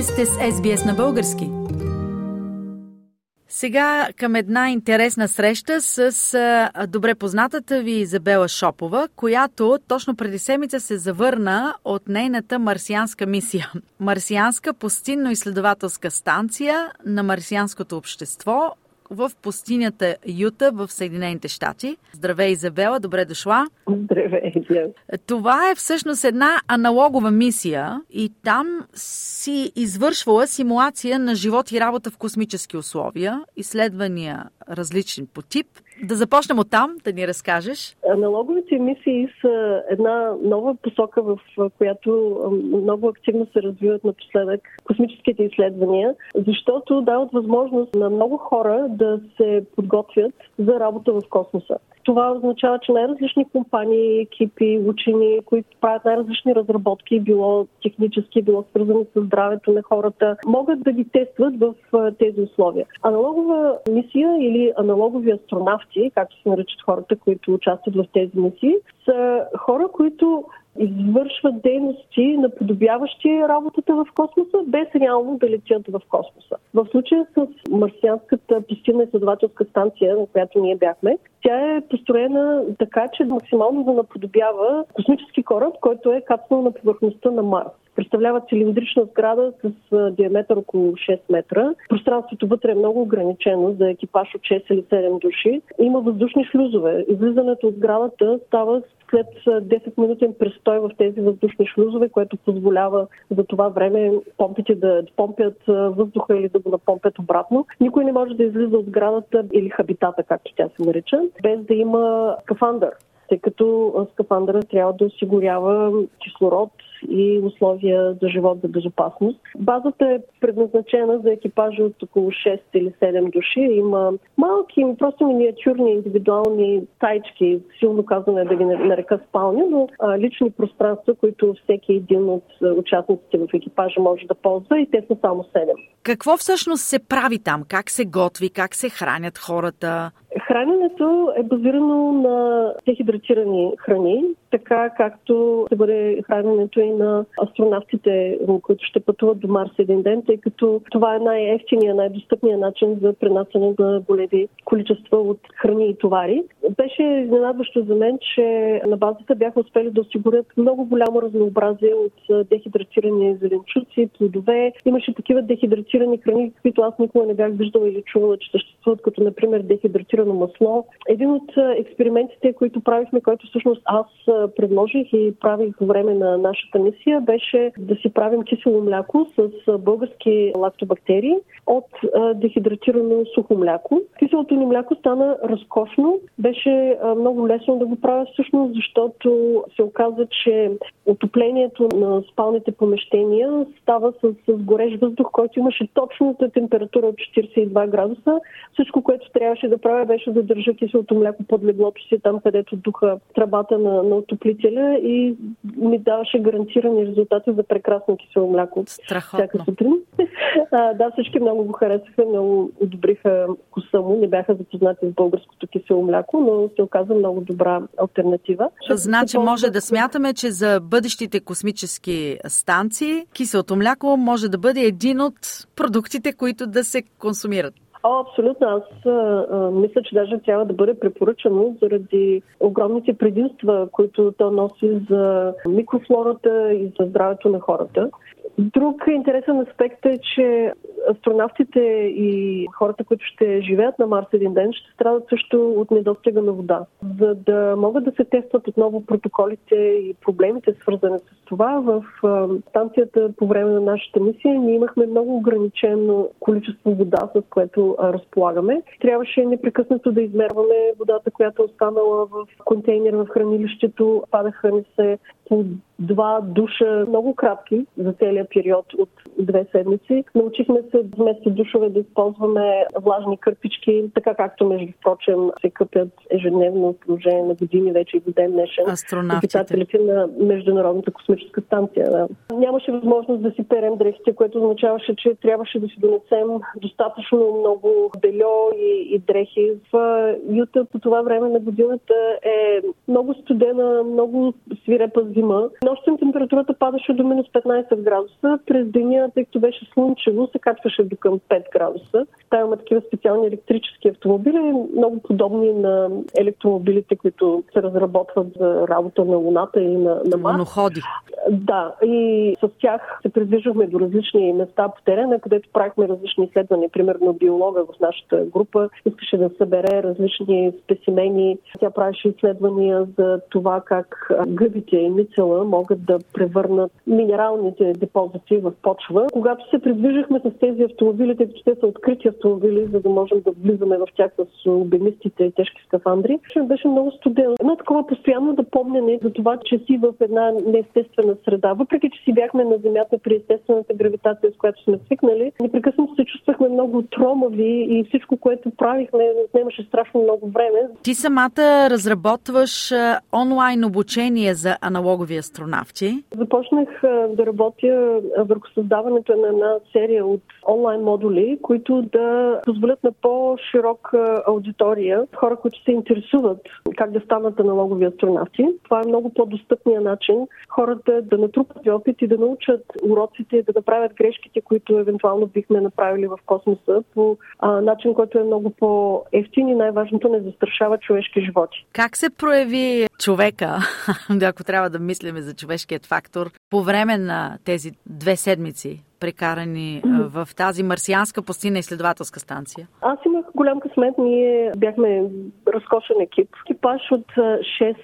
Вие сте с SBS на български. Сега към една интересна среща с добре познатата ви Изабела Шопова, която точно преди седмица се завърна от нейната марсианска мисия. Марсианска пустинно-изследователска станция на марсианското общество в пустинята Юта в Съединените щати. Здравей, Изабела, добре дошла. Здравей, Това е всъщност една аналогова мисия и там си извършвала симулация на живот и работа в космически условия, изследвания различни по тип. Да започнем от там, да ни разкажеш. Аналоговите мисии са една нова посока, в която много активно се развиват напоследък космическите изследвания, защото дават възможност на много хора да се подготвят за работа в космоса. Това означава, че най-различни компании, екипи, учени, които правят най-различни разработки, било технически, било свързани с здравето на хората, могат да ги тестват в тези условия. Аналогова мисия или аналогови астронавти, както се наричат хората, които участват в тези мисии, са хора, които извършват дейности, наподобяващи работата в космоса, без реално да летят в космоса. В случая с марсианската пустинна изследователска станция, на която ние бяхме, тя е построена така, че максимално да наподобява космически кораб, който е кацнал на повърхността на Марс представлява цилиндрична сграда с диаметър около 6 метра. Пространството вътре е много ограничено за екипаж от 6 или 7 души. Има въздушни шлюзове. Излизането от сградата става след 10-минутен престой в тези въздушни шлюзове, което позволява за това време помпите да помпят въздуха или да го напомпят обратно. Никой не може да излиза от сградата или хабитата, както тя се нарича, без да има скафандър тъй като скафандъра трябва да осигурява кислород и условия за живот за безопасност. Базата е предназначена за екипажи от около 6 или 7 души. Има малки, просто миниатюрни индивидуални тайчки, силно казваме да ги нарека спалня, но а, лични пространства, които всеки един от участниците в екипажа може да ползва и те са само 7. Какво всъщност се прави там? Как се готви? Как се хранят хората? Храненето е базирано на дехидратирани храни, така както ще бъде храненето и на астронавтите, които ще пътуват до Марс един ден, тъй като това е най-ефтиният, най-достъпният начин за пренасене на големи количества от храни и товари. Беше изненадващо за мен, че на базата бяха успели да осигурят много голямо разнообразие от дехидратирани зеленчуци, плодове. Имаше такива дехидратирани храни, които аз никога не бях виждала или чувала, че съществуват, като например дехидратирано масло. Един от експериментите, които правихме, който всъщност аз предложих и правих по време на нашата мисия, беше да си правим кисело мляко с български лактобактерии от дехидратирано сухо мляко. Киселото ни мляко стана разкошно. Беше много лесно да го правя всъщност, защото се оказа, че отоплението на спалните помещения става с, с горещ въздух, който имаше точната температура от 42 градуса. Всичко, което трябваше да правя, беше да държа киселото мляко под леглото си, там където духа тръбата на, на отоплителя и ми даваше гарантирани резултати за прекрасно кисело мляко. Страхотно. Всяка сутрин. А, да, всички много го харесаха, много одобриха вкуса му. Не бяха запознати с българското кисело мляко, но се оказа много добра альтернатива. Значи може да смятаме, че за бъдещите космически станции киселото мляко може да бъде един от продуктите, които да се консумират. О, абсолютно. Аз а, мисля, че даже трябва да бъде препоръчано заради огромните предимства, които то носи за микрофлората и за здравето на хората. Друг интересен аспект е, че астронавтите и хората, които ще живеят на Марс един ден, ще страдат също от недостига на вода. За да могат да се тестват отново протоколите и проблемите, свързани с това, в станцията по време на нашата мисия ние имахме много ограничено количество вода, с което разполагаме. Трябваше непрекъснато да измерваме водата, която е останала в контейнер в хранилището. Падаха ни се по два душа, много кратки за целият период от две седмици. Научихме се вместо душове да използваме влажни кърпички, така както между прочим се къпят ежедневно в продължение на години вече и до ден днешен. Астронавтите. на Международната космическа станция. Да. Нямаше възможност да си перем дрехите, което означаваше, че трябваше да си донесем достатъчно много бельо и, и дрехи. В Юта по това време на годината е много студена, много свирепа зима. Нощем температурата падаше до минус 15 градуса. През деня, тъй като беше слънчево, се качваше до към 5 градуса. Там има такива специални електрически автомобили, много подобни на електромобилите, които се разработват за работа на Луната и на, на Марс. Моноходи. Да, и с тях се придвижвахме до различни места по терена, където правихме различни изследвания. Примерно биолога в нашата група искаше да събере различни спесимени. Тя правеше изследвания за това как гъбите и мицела могат да превърнат минералните депозити в почва. Когато се придвижихме с тези автомобили, тъй като те са открити автомобили, за да можем да влизаме в тях с обемистите и тежки скафандри, беше много студено. Едно такова постоянно да за това, че си в една неестествена среда. Въпреки, че си бяхме на Земята при естествената гравитация, с която сме свикнали, непрекъснато се чувствахме много тромави и всичко, което правихме, отнемаше страшно много време. Ти самата разработваш онлайн обучение за аналогови астронавти. Започнах да работя върху създаването на една серия от онлайн модули, които да позволят на по-широка аудитория, хора, които се интересуват как да станат аналогови астронавти. Това е много по-достъпният начин хората да натрупат опит и да научат уроците, да направят грешките, които евентуално бихме направили в космоса по а, начин, който е много по-ефтин и най-важното не застрашава човешки животи. Как се прояви човека, ако трябва да мислим за човешкият фактор, по време на тези две седмици прекарани в тази марсианска пустина изследователска станция? Аз имах голям късмет. Ние бяхме разкошен екип. Екипаж от 6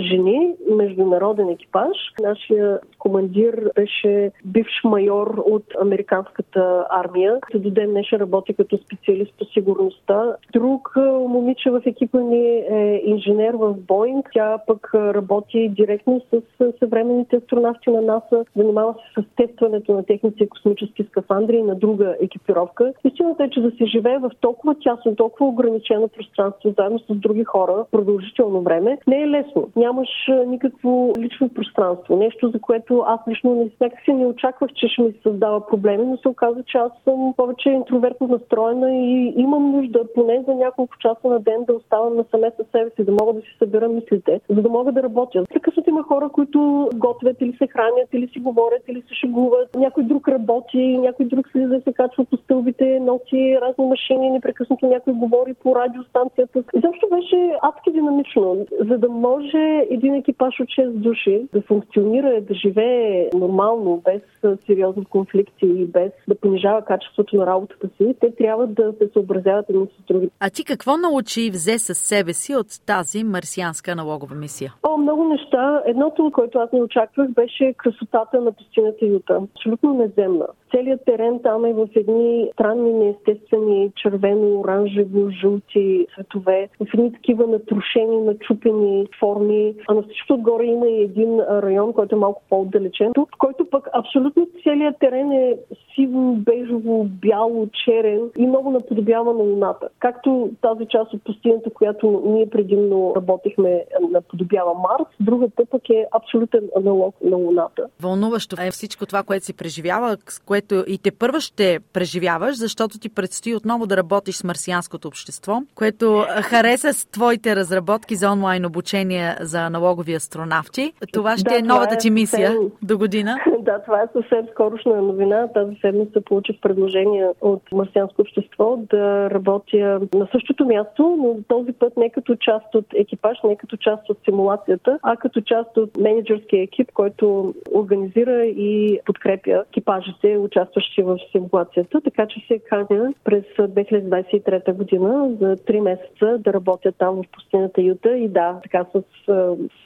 жени, международен екипаж. Нашия командир беше бивш майор от американската армия. До ден днешен работи като специалист по сигурността. Друг момиче в екипа ни е инженер в Боинг. Тя пък работи директно с съвременните астронавти на НАСА. Занимава се с тестването на техните космически скафандри и на друга екипировка. Истината е, че да се живее в толкова тясно, толкова ограничено пространство, заедно с други хора, продължително време, не е лесно. Нямаш никакво лично пространство. Нещо, за което аз лично не си не очаквах, че ще ми се създава проблеми, но се оказа, че аз съм повече интровертно настроена и имам нужда поне за няколко часа на ден да оставам насаме със себе си, да мога да си събера мислите, за да мога да работя. Прекъснато има хора, които готвят или се хранят, или си говорят, или се шегуват. Някой друг работи, някой друг слиза и се качва по стълбите, носи разни машини, непрекъснато някой говори по радиостанцията. Изобщо беше адски динамично. За да може един екипаж от 6 души да функционира, да живее нормално, без сериозни конфликти и без да понижава качеството на работата си, те трябва да се съобразяват едни с други. А ти какво научи и взе със себе си от тази марсианска аналогова мисия? О, много неща. Едното, което аз не очаквах, беше красотата на пустинята Юта. Абсолютно неземна. Целият терен там е в едни странни, неестествени, червено, оранжево, жълти цветове, в едни такива натрушени, начупени форми. А на всичко отгоре има и един район, който е малко по-отдалечен, в който пък абсолютно целият терен е сиво, бежово, бяло, черен и много наподобява на Луната. Както тази част от пустинята, която ние предимно работихме, наподобява Марс, другата пък е абсолютен аналог на Луната. Вълнуващо е всичко това, което си преживява, с което и те първа ще преживяваш, защото ти предстои отново да работиш с марсианското общество, което хареса с твоите разработки за онлайн обучение за аналогови астронавти. Това ще да, е новата е ти мисия съвсем... до година. Да, това е съвсем скорошна новина. Тази седмица получих предложение от марсианско общество да работя на същото място, но този път не като част от екипаж, не като част от симулацията, а като част от менеджерския екип, който организира и подкрепя екипажите, участващи в симулацията. Така че се каня през 2023 година за 3 месеца да работя там в пустинята Юта и да, така с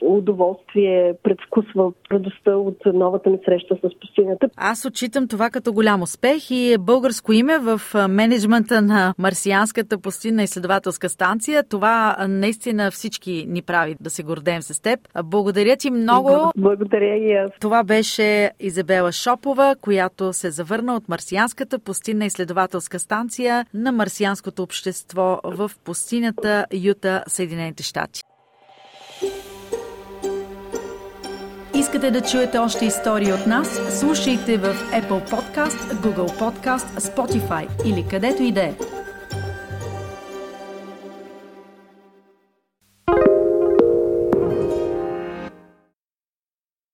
удоволствие предвкусва радостта от новата ми среща с пустинята. Аз отчитам това като голям успех и българско име в менеджмента на Марсианската пустинна изследователска станция. Това наистина всички ни прави да се гордеем с теб. Благодаря ти много. Благодаря и аз. Това беше Изабела Шопова, която се завърна от Марсианската пустинна изследователска станция на Марсианското общество в пустинята Юта, Съединените щати. Искате да чуете още истории от нас? Слушайте в Apple Podcast, Google Podcast, Spotify или където и да е.